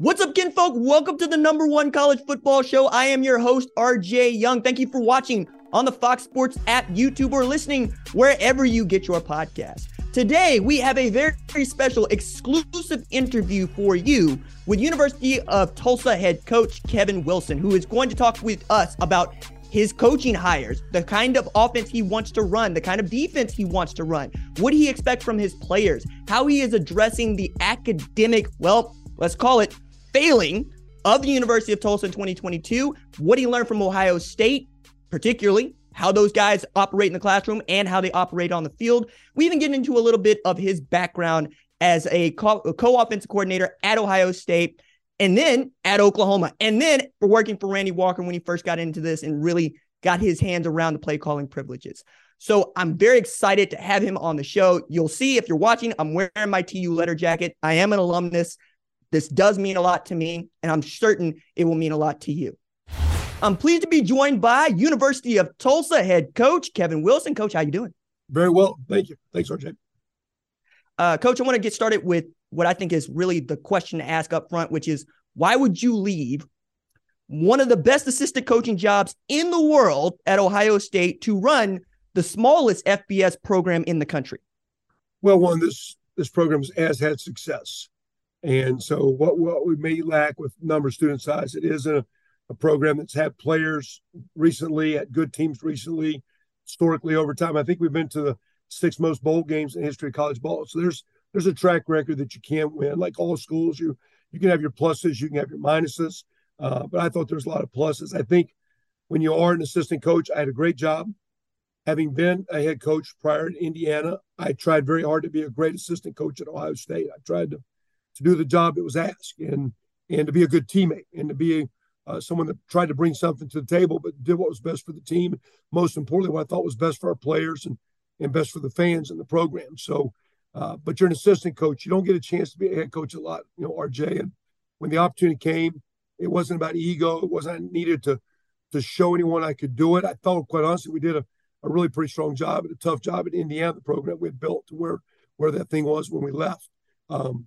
What's up, kinfolk? Welcome to the number one college football show. I am your host, RJ Young. Thank you for watching on the Fox Sports app, YouTube, or listening wherever you get your podcast. Today, we have a very, very special exclusive interview for you with University of Tulsa head coach Kevin Wilson, who is going to talk with us about his coaching hires, the kind of offense he wants to run, the kind of defense he wants to run, what he expects from his players, how he is addressing the academic, well, let's call it failing of the University of Tulsa in 2022, what he learned from Ohio State, particularly how those guys operate in the classroom and how they operate on the field. We even get into a little bit of his background as a co offensive coordinator at Ohio State and then at Oklahoma, and then for working for Randy Walker when he first got into this and really got his hands around the play calling privileges. So I'm very excited to have him on the show. You'll see if you're watching, I'm wearing my TU letter jacket. I am an alumnus. This does mean a lot to me, and I'm certain it will mean a lot to you. I'm pleased to be joined by University of Tulsa head coach Kevin Wilson. Coach, how you doing? Very well, thank you. Thanks, RJ. Uh, coach, I want to get started with what I think is really the question to ask up front, which is why would you leave one of the best assistant coaching jobs in the world at Ohio State to run the smallest FBS program in the country? Well, one, this this program has had success. And so, what, what we may lack with number of student size, it is a, a program that's had players recently at good teams recently, historically over time. I think we've been to the six most bowl games in history of college ball. So there's there's a track record that you can't win. Like all schools, you you can have your pluses, you can have your minuses. Uh, but I thought there's a lot of pluses. I think when you are an assistant coach, I had a great job. Having been a head coach prior in Indiana, I tried very hard to be a great assistant coach at Ohio State. I tried to to do the job that was asked and and to be a good teammate and to be uh, someone that tried to bring something to the table but did what was best for the team. Most importantly what i thought was best for our players and and best for the fans and the program. So uh, but you're an assistant coach. You don't get a chance to be a head coach a lot you know rj and when the opportunity came it wasn't about ego. It wasn't needed to to show anyone i could do it. I thought quite honestly we did a, a really pretty strong job a tough job at indiana the program we had built to where where that thing was when we left. Um,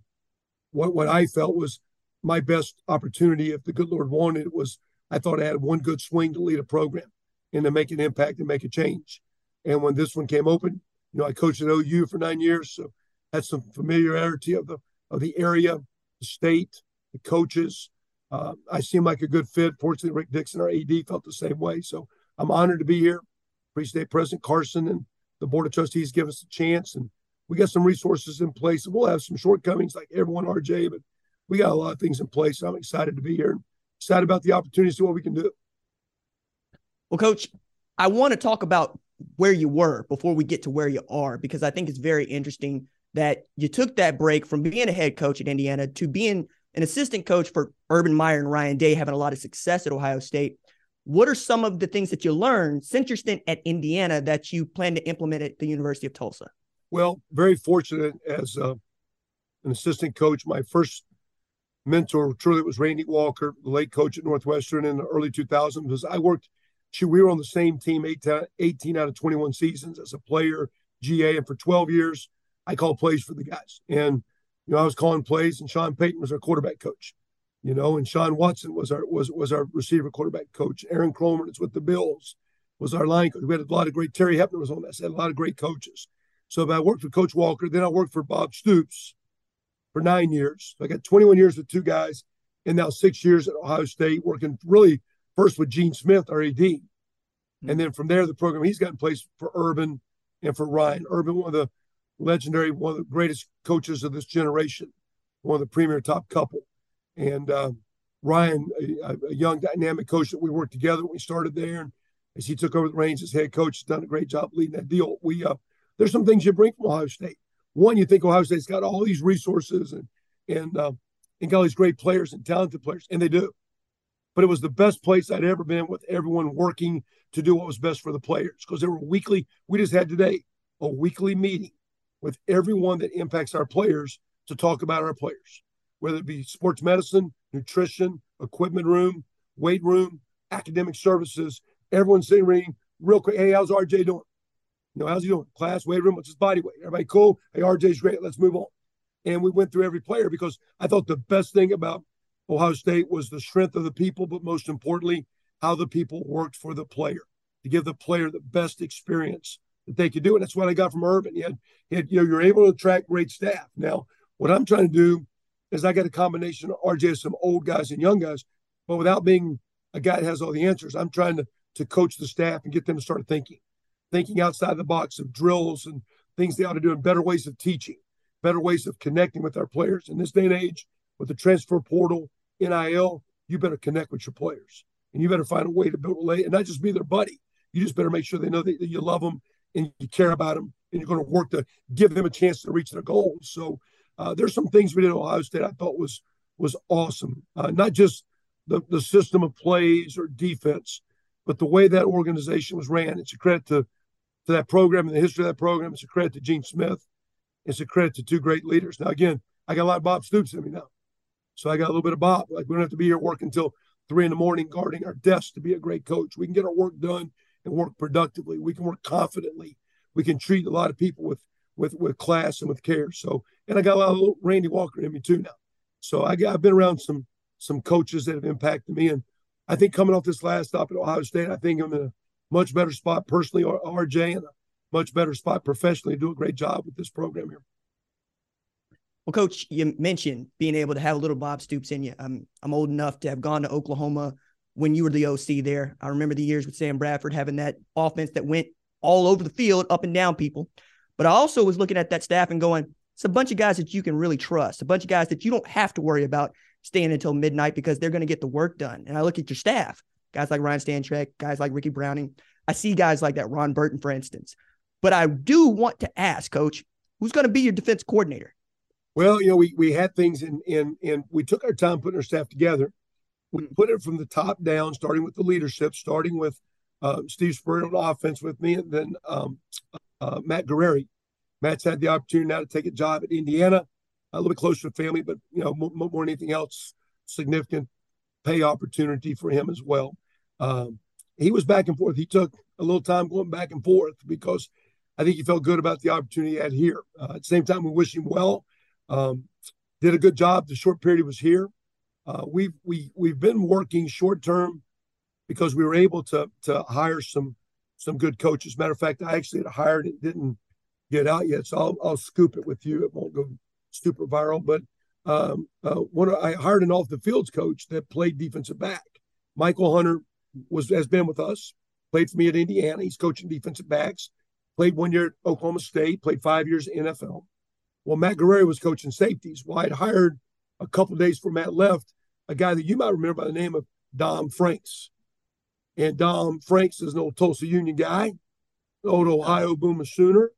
what what I felt was my best opportunity, if the good Lord wanted, was I thought I had one good swing to lead a program and to make an impact and make a change. And when this one came open, you know, I coached at OU for nine years, so had some familiarity of the of the area, the state, the coaches. Uh, I seemed like a good fit. Fortunately, Rick Dixon, our AD, felt the same way. So I'm honored to be here. Appreciate President Carson and the Board of Trustees give us a chance and we got some resources in place. And we'll have some shortcomings like everyone, RJ, but we got a lot of things in place. I'm excited to be here and excited about the opportunity to what we can do. Well, coach, I want to talk about where you were before we get to where you are, because I think it's very interesting that you took that break from being a head coach at Indiana to being an assistant coach for Urban Meyer and Ryan Day, having a lot of success at Ohio State. What are some of the things that you learned since your stint at Indiana that you plan to implement at the University of Tulsa? Well, very fortunate as uh, an assistant coach. My first mentor truly was Randy Walker, the late coach at Northwestern in the early 2000s. Because I worked, we were on the same team 18 out of 21 seasons as a player, GA, and for 12 years, I called plays for the guys. And you know, I was calling plays, and Sean Payton was our quarterback coach. You know, and Sean Watson was our was was our receiver quarterback coach. Aaron Kromer is with the Bills was our line coach. We had a lot of great. Terry Hoeppner was on that. Had a lot of great coaches. So I worked for Coach Walker. Then I worked for Bob Stoops for nine years. So I got 21 years with two guys, and now six years at Ohio State, working really first with Gene Smith, our AD. Mm-hmm. And then from there, the program he's got in place for Urban and for Ryan. Urban, one of the legendary, one of the greatest coaches of this generation, one of the premier top couple. And uh, Ryan, a, a, young dynamic coach that we worked together when we started there. And as he took over the reins as head coach, has done a great job leading that deal. We uh, there's some things you bring from Ohio State. One, you think Ohio State's got all these resources and and uh, and got all these great players and talented players, and they do. But it was the best place I'd ever been with everyone working to do what was best for the players because there were weekly. We just had today a weekly meeting with everyone that impacts our players to talk about our players, whether it be sports medicine, nutrition, equipment room, weight room, academic services. Everyone's sitting reading real quick. Hey, how's RJ doing? You know, how's he doing? Class, weight room, what's his body weight? Everybody cool? Hey, RJ's great. Let's move on. And we went through every player because I thought the best thing about Ohio State was the strength of the people, but most importantly, how the people worked for the player to give the player the best experience that they could do. And that's what I got from Urban. You had, had, you know, you're able to attract great staff. Now, what I'm trying to do is I got a combination of RJ, some old guys and young guys, but without being a guy that has all the answers, I'm trying to to coach the staff and get them to start thinking, thinking outside the box of drills and things they ought to do and better ways of teaching, better ways of connecting with our players. In this day and age, with the transfer portal, NIL, you better connect with your players and you better find a way to build a lay and not just be their buddy. You just better make sure they know that, that you love them and you care about them and you're going to work to give them a chance to reach their goals. So uh, there's some things we did at Ohio State I thought was was awesome. Uh, not just the, the system of plays or defense, but the way that organization was ran. It's a credit to, to that program and the history of that program. It's a credit to Gene Smith. It's a credit to two great leaders. Now, again, I got a lot of Bob Stoops in me now. So I got a little bit of Bob. Like we don't have to be here working until three in the morning guarding our desks to be a great coach. We can get our work done and work productively. We can work confidently. We can treat a lot of people with with with class and with care. So, and I got a lot of Randy Walker in me too now. So I got I've been around some some coaches that have impacted me, and I think coming off this last stop at Ohio State, I think I'm in a much better spot personally, RJ, and a much better spot professionally. Do a great job with this program here. Well, Coach, you mentioned being able to have a little Bob Stoops in you. I'm I'm old enough to have gone to Oklahoma when you were the OC there. I remember the years with Sam Bradford having that offense that went all over the field, up and down people. But I also was looking at that staff and going, it's a bunch of guys that you can really trust, a bunch of guys that you don't have to worry about staying until midnight because they're going to get the work done. And I look at your staff, guys like Ryan Stanchek, guys like Ricky Browning. I see guys like that, Ron Burton, for instance. But I do want to ask, Coach, who's going to be your defense coordinator? Well, you know, we we had things in in and we took our time putting our staff together. We hmm. put it from the top down, starting with the leadership, starting with uh, Steve Spurrier on offense with me, and then um, uh, Matt Guerrieri. Matt's had the opportunity now to take a job at Indiana, a little bit closer to family, but you know more, more than anything else, significant pay opportunity for him as well. Um, he was back and forth. He took a little time going back and forth because I think he felt good about the opportunity he had here. Uh, at the same time, we wish him well. Um, did a good job the short period he was here. Uh, we've we we've been working short term because we were able to to hire some some good coaches. Matter of fact, I actually had hired it, didn't get out yet, so I'll I'll scoop it with you. It won't go super viral, but um, uh, one I hired an off the fields coach that played defensive back. Michael Hunter was has been with us, played for me at Indiana. He's coaching defensive backs. Played one year at Oklahoma State. Played five years in NFL. Well, Matt Guerrieri was coaching safeties. Well, I'd hired a couple days before Matt left a guy that you might remember by the name of Dom Franks. And Dom Franks is an old Tulsa Union guy, old Ohio Boomer Sooner.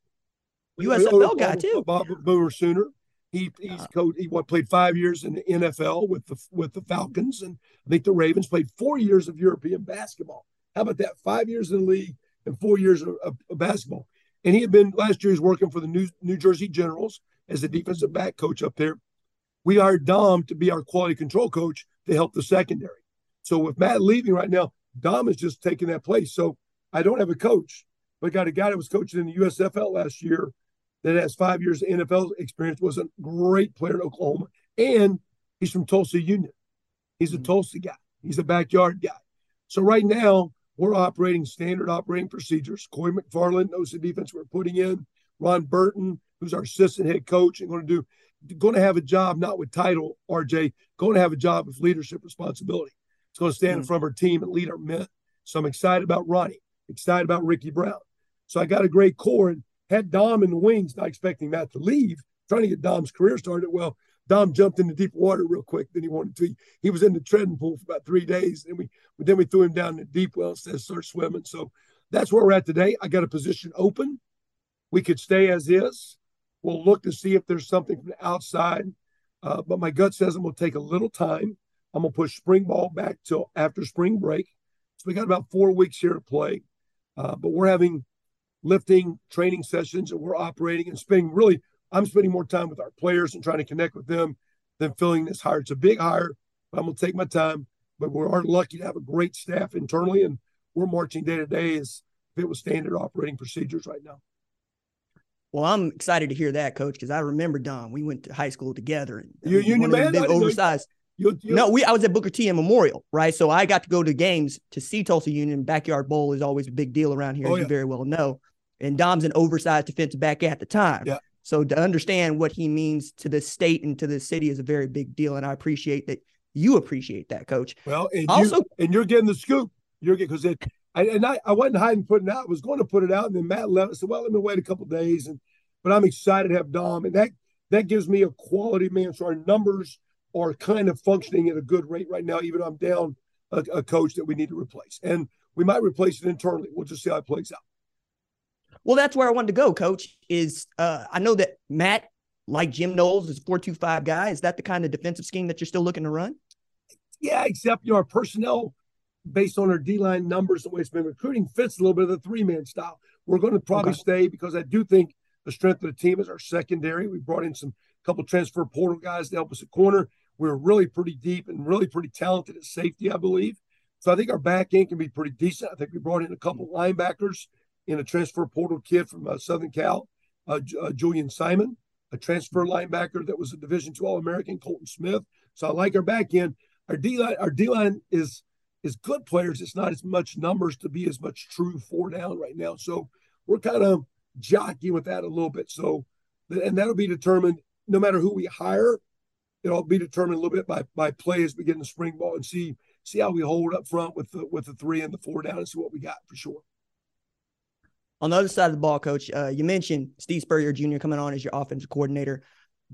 USFL guy too. Bob Boomer Sooner. He he's uh. He what, played five years in the NFL with the with the Falcons, and I think the Ravens played four years of European basketball. How about that? Five years in the league and four years of, of, of basketball. And he had been last year. He's working for the New New Jersey Generals as the defensive back coach up there. We hired Dom to be our quality control coach to help the secondary. So with Matt leaving right now, Dom is just taking that place. So I don't have a coach, but I got a guy that was coaching in the USFL last year that has five years of NFL experience, was a great player in Oklahoma, and he's from Tulsa Union. He's a mm-hmm. Tulsa guy. He's a backyard guy. So right now we're operating standard operating procedures. Corey McFarland knows the defense we're putting in. Ron Burton, who's our assistant head coach, and going to do going to have a job not with title, RJ, going to have a job with leadership responsibility. It's going to stand mm-hmm. in mm. front of our team and lead our men. So I'm excited about Ronnie, excited about Ricky Brown. So I got a great core and had Dom in the wings, not expecting Matt to leave, trying to get Dom's career started. Well, Dom jumped into deep water real quick. Then he wanted to. He was in the treading pool for about three days. And we but then we threw him down in the deep well and said, start swimming. So that's where we're at today. I got a position open. We could stay as is. We'll look to see if there's something from the outside Uh, but my gut says I'm going to take a little time. I'm going to push spring ball back till after spring break. So we got about four weeks here to play. Uh, but we're having lifting training sessions and we're operating and spending really, I'm spending more time with our players and trying to connect with them than filling this hire. It's a big hire, but I'm going to take my time. But we are lucky to have a great staff internally, and we're marching day to day as if it was standard operating procedures right now. Well, I'm excited to hear that, Coach, because I remember Dom. We went to high school together. And you, Union man, big oversized. You, you, no, we I was at Booker T and Memorial, right? So I got to go to games to see Tulsa Union. Backyard Bowl is always a big deal around here, oh, as yeah. you very well know. And Dom's an oversized defensive back at the time. Yeah. So to understand what he means to the state and to the city is a very big deal. And I appreciate that you appreciate that, Coach. Well, and also, you, and you're getting the scoop. You're getting because it. I, and I, I wasn't hiding putting out. I was going to put it out, and then Matt left. I said, "Well, let me wait a couple days." And but I'm excited to have Dom, and that that gives me a quality man. So our numbers are kind of functioning at a good rate right now, even though I'm down a, a coach that we need to replace, and we might replace it internally. We'll just see how it plays out. Well, that's where I wanted to go, Coach. Is uh, I know that Matt, like Jim Knowles, is a four two five guy. Is that the kind of defensive scheme that you're still looking to run? Yeah, except you know our personnel, based on our D line numbers and the way it's been recruiting, fits a little bit of the three man style. We're going to probably okay. stay because I do think the strength of the team is our secondary. We brought in some couple transfer portal guys to help us at corner. We're really pretty deep and really pretty talented at safety, I believe. So I think our back end can be pretty decent. I think we brought in a couple linebackers in a transfer portal kid from uh, Southern Cal, uh, uh, Julian Simon, a transfer linebacker that was a Division two All American, Colton Smith. So I like our back end. Our D line, our D line is is good players. It's not as much numbers to be as much true four down right now. So we're kind of jockeying with that a little bit. So, and that'll be determined no matter who we hire. It'll be determined a little bit by by play as we get in the spring ball and see see how we hold up front with the with the three and the four down and see what we got for sure. On the other side of the ball, coach, uh, you mentioned Steve Spurrier Jr. coming on as your offensive coordinator.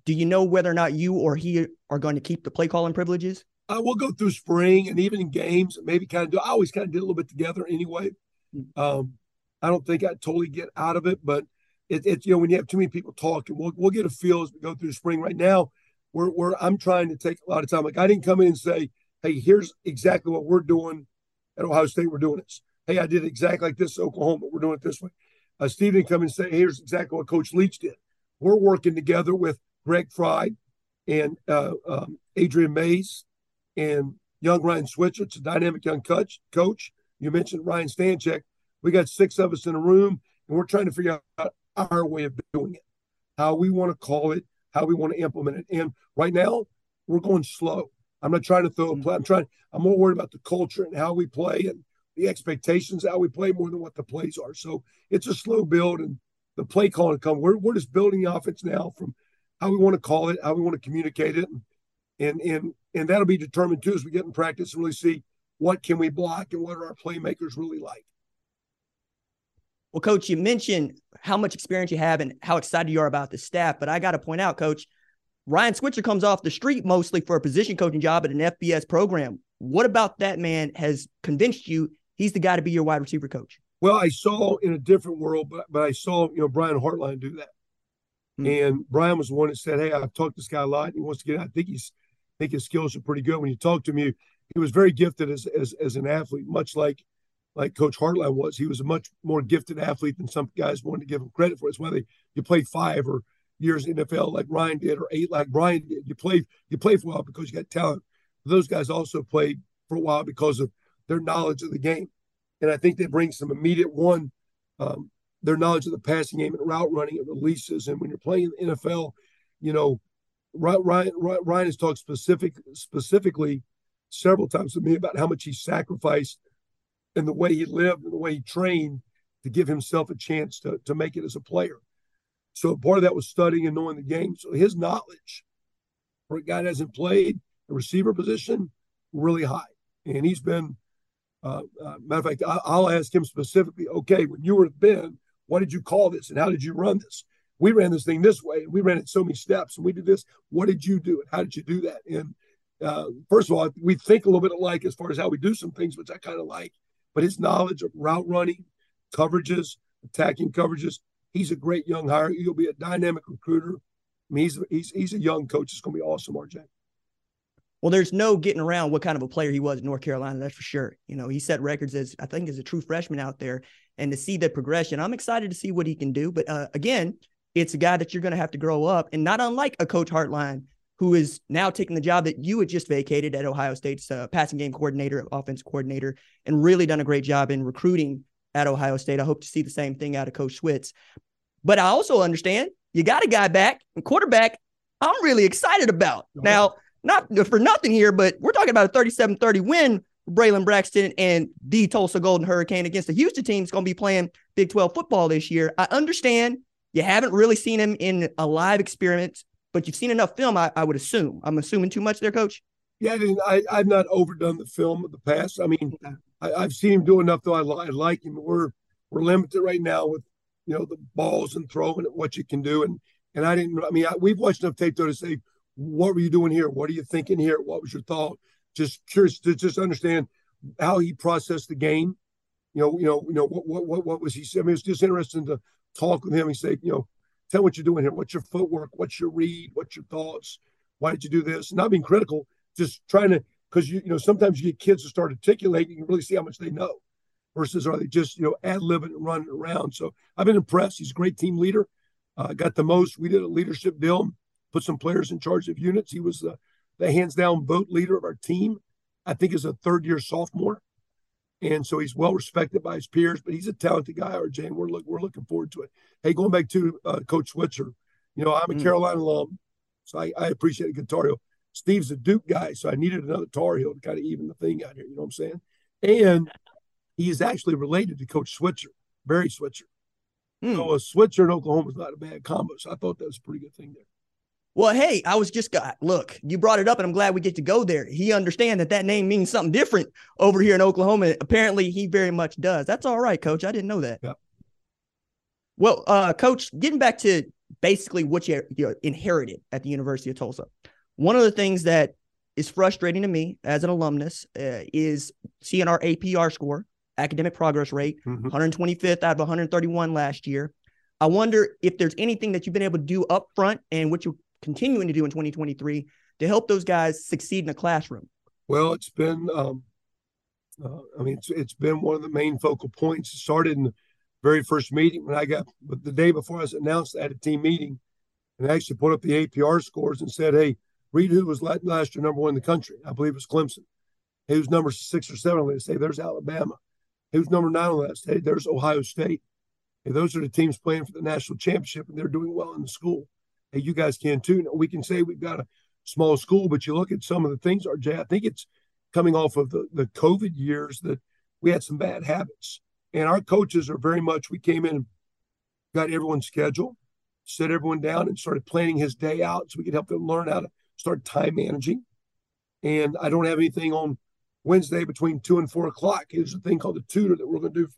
Do you know whether or not you or he are going to keep the play calling privileges? Uh, we'll go through spring and even in games, maybe kind of do. I always kind of did a little bit together anyway. Hmm. Um, I don't think I totally get out of it, but it's it, you know when you have too many people talking, we'll we'll get a feel as we go through spring. Right now, we're we're I'm trying to take a lot of time. Like I didn't come in and say, hey, here's exactly what we're doing at Ohio State. We're doing this. Hey, I did exactly like this Oklahoma. We're doing it this way. Uh, come and say, here's exactly what Coach Leach did. We're working together with Greg Frey and uh, um, Adrian Mays and young Ryan Switzer. It's a dynamic young coach. Coach, you mentioned Ryan Stanchek. We got six of us in a room, and we're trying to figure out our way of doing it, how we want to call it, how we want to implement it. And right now, we're going slow. I'm not trying to throw a play. I'm trying. I'm more worried about the culture and how we play and the expectations, how we play more than what the plays are. So it's a slow build, and the play calling come. We're we're just building the offense now from how we want to call it, how we want to communicate it, and and and, and that'll be determined too as we get in practice and really see what can we block and what are our playmakers really like. Well, coach, you mentioned how much experience you have and how excited you are about the staff, but I got to point out, coach, Ryan Switzer comes off the street mostly for a position coaching job at an FBS program. What about that man has convinced you he's the guy to be your wide receiver coach? Well, I saw in a different world, but, but I saw, you know, Brian Hartline do that. Hmm. And Brian was the one that said, Hey, I've talked to this guy a lot. And he wants to get I think he's I think his skills are pretty good. When you talk to him, he, he was very gifted as, as as an athlete, much like like Coach Hartline was. He was a much more gifted athlete than some guys wanted to give him credit for. It's why they you play five or years in NFL like Ryan did, or eight like Brian did. You play you play for a while because you got talent. Those guys also played for a while because of their knowledge of the game, and I think they bring some immediate one. Um, their knowledge of the passing game and route running and releases. And when you're playing in the NFL, you know, Ryan, Ryan has talked specific, specifically several times to me about how much he sacrificed and the way he lived and the way he trained to give himself a chance to, to make it as a player. So part of that was studying and knowing the game. So his knowledge for a guy that hasn't played the receiver position really high. And he's been, uh, uh, matter of fact, I, will ask him specifically, okay, when you were at Ben, what did you call this and how did you run this? We ran this thing this way and we ran it so many steps and we did this. What did you do and how did you do that? And uh, first of all, we think a little bit alike as far as how we do some things, which I kind of like but his knowledge of route running, coverages, attacking coverages, he's a great young hire. He'll be a dynamic recruiter, I mean, he's he's he's a young coach. It's going to be awesome, RJ. Well, there's no getting around what kind of a player he was in North Carolina. That's for sure. You know, he set records as I think as a true freshman out there, and to see the progression, I'm excited to see what he can do. But uh, again, it's a guy that you're going to have to grow up, and not unlike a Coach Hartline, who is now taking the job that you had just vacated at Ohio State's uh, passing game coordinator, offense coordinator, and really done a great job in recruiting at Ohio State. I hope to see the same thing out of Coach Switz. But I also understand you got a guy back, and quarterback. I'm really excited about now not for nothing here, but we're talking about a 37 30 win for Braylon Braxton and the Tulsa Golden Hurricane against the Houston team is going to be playing Big 12 football this year. I understand you haven't really seen him in a live experience, but you've seen enough film, I, I would assume. I'm assuming too much there, coach. Yeah, I, I've not overdone the film of the past. I mean, I, have seen him do enough, though. I, I like him. We're we're limited right now with you know the balls and throwing at what you can do, and and I didn't. I mean, I, we've watched enough tape though to say what were you doing here? What are you thinking here? What was your thought? Just curious to just understand how he processed the game. You know, you know, you know, what what what, what was he? I mean, it's just interesting to talk with him and say, you know, tell what you're doing here. What's your footwork? What's your read? What's your thoughts? Why did you do this? Not being critical, just trying to because you you know sometimes you get kids to start articulating, you can really see how much they know, versus are they just you know ad libbing and running around. So I've been impressed. He's a great team leader. Uh, got the most. We did a leadership deal put some players in charge of units. He was the, the hands down vote leader of our team. I think is a third year sophomore. And so he's well respected by his peers, but he's a talented guy, RJ, and we're, look, we're looking forward to it. Hey, going back to uh, Coach Switzer, you know, I'm a mm. Carolina alum, so I, I appreciate a good Tar Heel. Steve's a Duke guy, so I needed another Tar Heel to kind of even the thing out here. You know what I'm saying? And he is actually related to Coach Switzer, Barry Switzer. Mm. So a Switzer in Oklahoma is not a bad combo. So I thought that was a pretty good thing there. Well, hey, I was just got look, you brought it up and I'm glad we get to go there. He understand that that name means something different over here in Oklahoma. Apparently, he very much does. That's all right, coach. I didn't know that. Yeah. Well, uh, coach, getting back to basically what you, you inherited at the University of Tulsa. One of the things that is frustrating to me as an alumnus uh, is seeing our APR score, academic progress rate, mm-hmm. 125th out of 131 last year. I wonder if there's anything that you've been able to do up front and what you continuing to do in 2023 to help those guys succeed in the classroom? Well, it's been, um, uh, I mean, it's, it's been one of the main focal points. It started in the very first meeting when I got, but the day before I was announced at a team meeting, and I actually put up the APR scores and said, "Hey, read who was last year number one in the country. I believe it was Clemson. Hey, who's number six or seven list? Hey, there's Alabama. Who's number nine on list? Hey, there's Ohio State. Hey, those are the teams playing for the national championship, and they're doing well in the school hey, you guys can too. We can say we've got a small school, but you look at some of the things, RJ, I think it's coming off of the, the COVID years that we had some bad habits. And our coaches are very much, we came in got everyone's schedule, set everyone down and started planning his day out so we could help them learn how to start time managing. And I don't have anything on Wednesday between two and four o'clock. Here's a thing called the tutor that we're going to do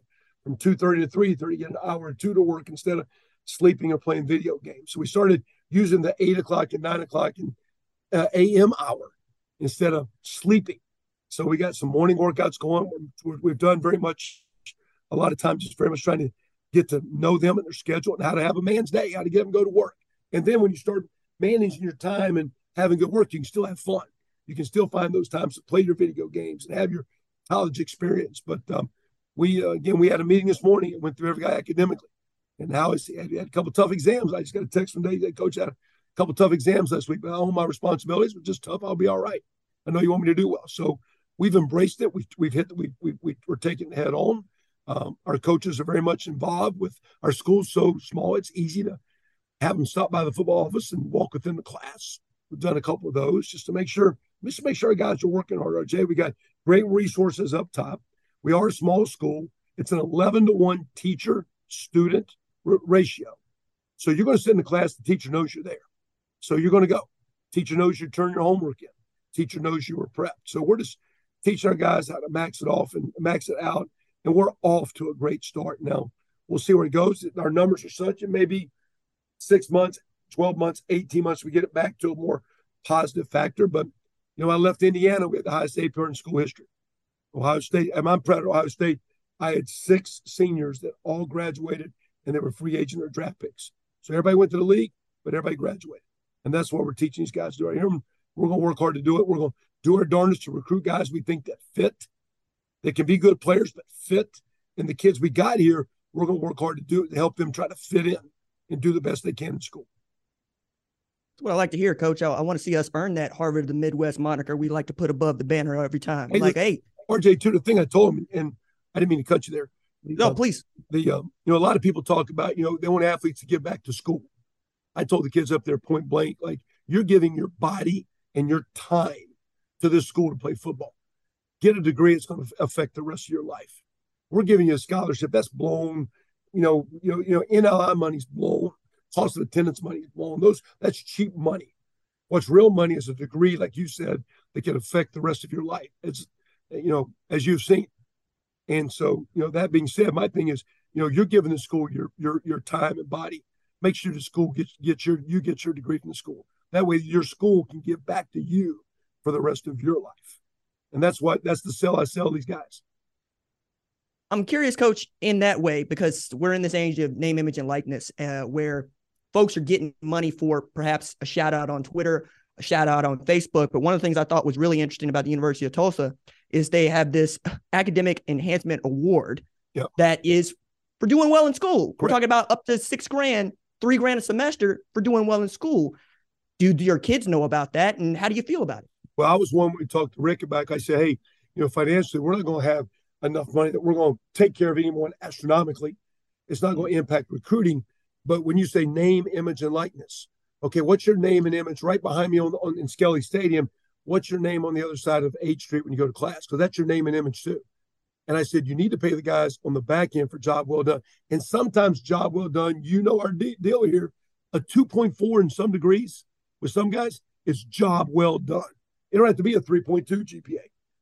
from 2.30 to 3.30, get an hour or two to work instead of sleeping or playing video games. So we started using the eight o'clock and nine o'clock and uh, a.m. hour instead of sleeping. So we got some morning workouts going. we have done very much a lot of times, just very much trying to get to know them and their schedule and how to have a man's day, how to get them go to work. And then when you start managing your time and having good work, you can still have fun. You can still find those times to play your video games and have your college experience. But um, we, uh, again, we had a meeting this morning and went through every guy academically. And now he's had, a couple tough exams. I just got a text from Dave, coach had a couple tough exams last week, but I own my responsibilities, but just tough. I'll be all right. I know you want me to do well. So we've embraced it. We've, we've hit, we, we, we, we're taking it head on. Um, our coaches are very much involved with our school so small, it's easy to have them stop by the football office and walk within the class. We've done a couple of those just to make sure, just to make sure our guys are working hard. RJ, we got great resources up top. We are a small school. It's an 11 to 1 teacher student ratio. So you're going to sit in the class, the teacher knows you're there. So you're going to go. Teacher knows you turn your homework in. Teacher knows you were prepped. So we're just teaching our guys how to max it off and max it out. And we're off to a great start now. We'll see where it goes. Our numbers are such, it may be six months, 12 months, 18 months, we get it back to a more positive factor. But, you know, I left Indiana with the highest APR in school history. Ohio State, I'm proud of Ohio State. I had six seniors that all graduated and they were free agent or draft picks. So everybody went to the league, but everybody graduated. And that's what we're teaching these guys to do right here. We're going to work hard to do it. We're going to do our darndest to recruit guys we think that fit. They can be good players, but fit. And the kids we got here, we're going to work hard to do it to help them try to fit in and do the best they can in school. That's what I like to hear, Coach. I, I want to see us earn that Harvard of the Midwest moniker we like to put above the banner every time. Hey, like, hey, RJ, too, the thing I told him, and I didn't mean to cut you there. No, please. The um, you know, a lot of people talk about, you know, they want athletes to give back to school. I told the kids up there point blank, like, you're giving your body and your time to this school to play football. Get a degree, it's going to affect the rest of your life. We're giving you a scholarship that's blown, you know, you know, you know, NLI money's blown, cost of attendance money's blown. Those that's cheap money. What's real money is a degree, like you said, that can affect the rest of your life. It's you know, as you've seen. And so, you know, that being said, my thing is, you know, you're giving the school your your your time and body. Make sure the school gets get your you get your degree from the school. That way your school can give back to you for the rest of your life. And that's what that's the sell I sell these guys. I'm curious, coach, in that way, because we're in this age of name, image, and likeness uh, where folks are getting money for perhaps a shout out on Twitter, a shout out on Facebook. But one of the things I thought was really interesting about the University of Tulsa is they have this academic enhancement award yep. that is for doing well in school. Correct. We're talking about up to six grand, three grand a semester for doing well in school. Do, do your kids know about that? And how do you feel about it? Well, I was one we talked to Rick about. I said, hey, you know, financially, we're not going to have enough money that we're going to take care of anyone astronomically. It's not going to impact recruiting. But when you say name, image, and likeness, okay, what's your name and image right behind me on, on in Skelly Stadium? What's your name on the other side of H Street when you go to class? Because that's your name and image too. And I said, you need to pay the guys on the back end for job well done. And sometimes job well done, you know our de- deal here, a 2.4 in some degrees with some guys, is job well done. It don't have to be a 3.2 GPA.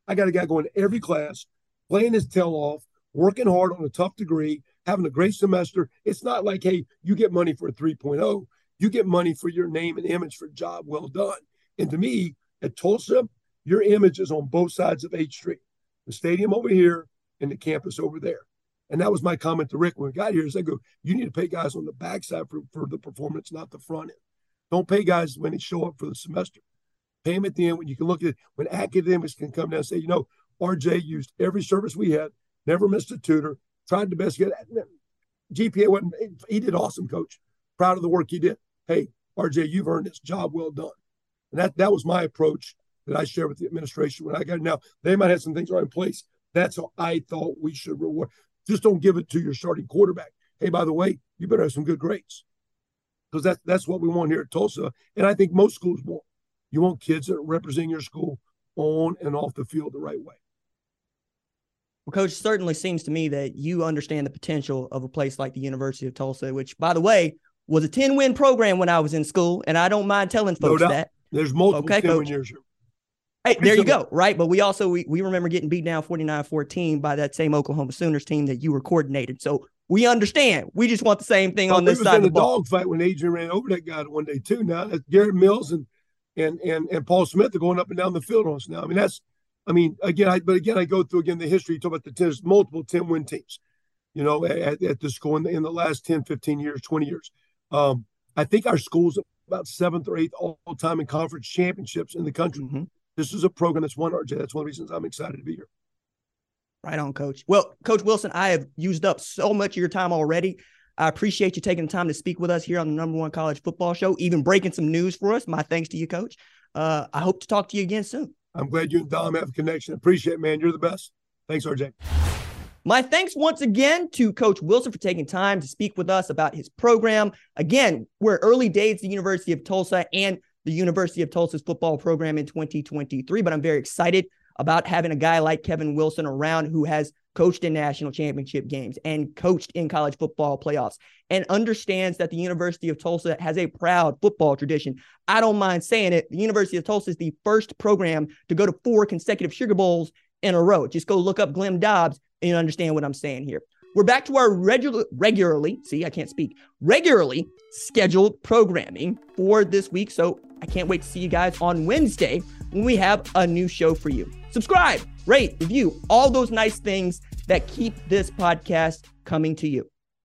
I got a guy going to every class, playing his tail off, working hard on a tough degree, having a great semester. It's not like, hey, you get money for a 3.0. You get money for your name and image for job well done. And to me, at Tulsa, your image is on both sides of H Street, the stadium over here and the campus over there. And that was my comment to Rick when we got here. Is I go, you need to pay guys on the backside for, for the performance, not the front end. Don't pay guys when they show up for the semester. Pay them at the end when you can look at it, when academics can come down and say, you know, RJ used every service we had, never missed a tutor, tried the best get GPA wasn't he did awesome, coach. Proud of the work he did. Hey, RJ, you've earned this job well done. And that that was my approach that I shared with the administration when I got it. Now they might have some things right in place. That's how I thought we should reward. Just don't give it to your starting quarterback. Hey, by the way, you better have some good grades. Because that's that's what we want here at Tulsa. And I think most schools want. You want kids that represent your school on and off the field the right way. Well, Coach, certainly seems to me that you understand the potential of a place like the University of Tulsa, which, by the way, was a 10 win program when I was in school. And I don't mind telling folks no that. There's multiple okay, 10 win years. Hey, there you go. Right. But we also we, we remember getting beat down 49-14 by that same Oklahoma Sooners team that you were coordinated. So we understand. We just want the same thing on this side of the ball. dog fight when Adrian ran over that guy one day too. Now that's Garrett Mills and and and and Paul Smith are going up and down the field on us now. I mean, that's I mean, again, I but again, I go through again the history. You talk about the tennis, multiple 10 win teams, you know, at, at the school in the, in the last 10, 15 years, 20 years. Um, I think our school's about seventh or eighth all time in conference championships in the country. Mm-hmm. This is a program that's won RJ. That's one of the reasons I'm excited to be here. Right on, coach. Well, Coach Wilson, I have used up so much of your time already. I appreciate you taking the time to speak with us here on the number one college football show, even breaking some news for us. My thanks to you, coach. Uh, I hope to talk to you again soon. I'm glad you and Dom have a connection. Appreciate it, man. You're the best. Thanks, RJ. My thanks once again to Coach Wilson for taking time to speak with us about his program. Again, we're early days at the University of Tulsa and the University of Tulsa's football program in 2023, but I'm very excited about having a guy like Kevin Wilson around who has coached in national championship games and coached in college football playoffs and understands that the University of Tulsa has a proud football tradition. I don't mind saying it. The University of Tulsa is the first program to go to four consecutive Sugar Bowls in a row. Just go look up Glenn Dobbs and understand what I'm saying here. We're back to our regular, regularly, see, I can't speak, regularly scheduled programming for this week. So I can't wait to see you guys on Wednesday when we have a new show for you. Subscribe, rate, review, all those nice things that keep this podcast coming to you.